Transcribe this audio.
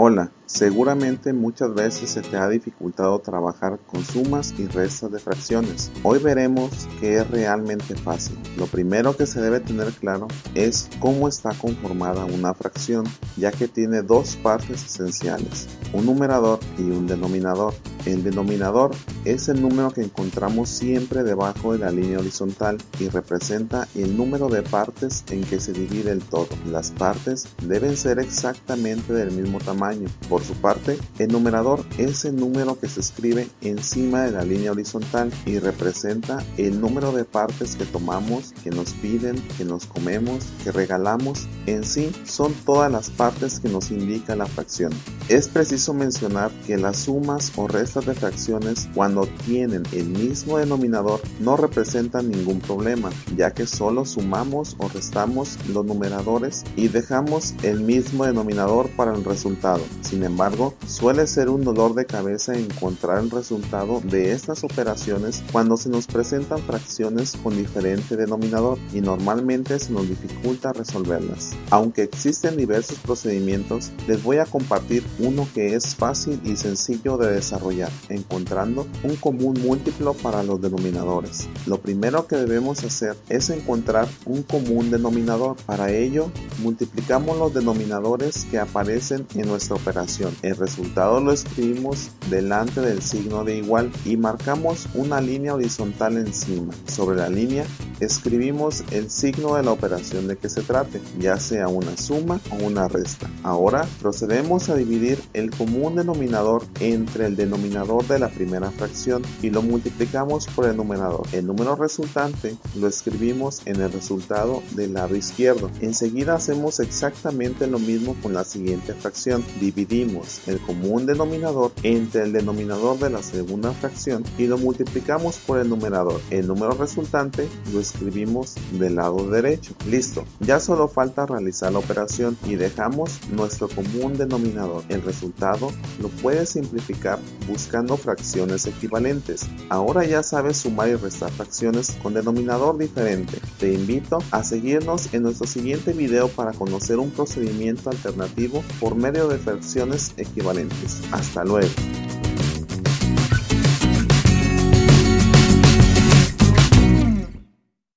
Hola, seguramente muchas veces se te ha dificultado trabajar con sumas y restas de fracciones. Hoy veremos que es realmente fácil. Lo primero que se debe tener claro es cómo está conformada una fracción, ya que tiene dos partes esenciales, un numerador y un denominador. El denominador es el número que encontramos siempre debajo de la línea horizontal y representa el número de partes en que se divide el todo. Las partes deben ser exactamente del mismo tamaño. Su parte, el numerador es el número que se escribe encima de la línea horizontal y representa el número de partes que tomamos, que nos piden, que nos comemos, que regalamos. En sí, son todas las partes que nos indica la fracción. Es preciso mencionar que las sumas o restas de fracciones cuando tienen el mismo denominador no representan ningún problema, ya que solo sumamos o restamos los numeradores y dejamos el mismo denominador para el resultado. Sin embargo, suele ser un dolor de cabeza encontrar el resultado de estas operaciones cuando se nos presentan fracciones con diferente denominador y normalmente se nos dificulta resolverlas. Aunque existen diversos procedimientos, les voy a compartir uno que es fácil y sencillo de desarrollar encontrando un común múltiplo para los denominadores. Lo primero que debemos hacer es encontrar un común denominador. Para ello, multiplicamos los denominadores que aparecen en nuestra operación. El resultado lo escribimos delante del signo de igual y marcamos una línea horizontal encima. Sobre la línea escribimos el signo de la operación de que se trate, ya sea una suma o una resta. Ahora procedemos a dividir el común denominador entre el denominador de la primera fracción y lo multiplicamos por el numerador. El número resultante lo escribimos en el resultado del lado izquierdo. Enseguida hacemos exactamente lo mismo con la siguiente fracción. Dividimos el común denominador entre el denominador de la segunda fracción y lo multiplicamos por el numerador. El número resultante lo escribimos del lado derecho. Listo, ya solo falta realizar la operación y dejamos nuestro común denominador. El resultado lo puedes simplificar buscando fracciones equivalentes. Ahora ya sabes sumar y restar fracciones con denominador diferente. Te invito a seguirnos en nuestro siguiente video para conocer un procedimiento alternativo por medio de fracciones equivalentes. Hasta luego.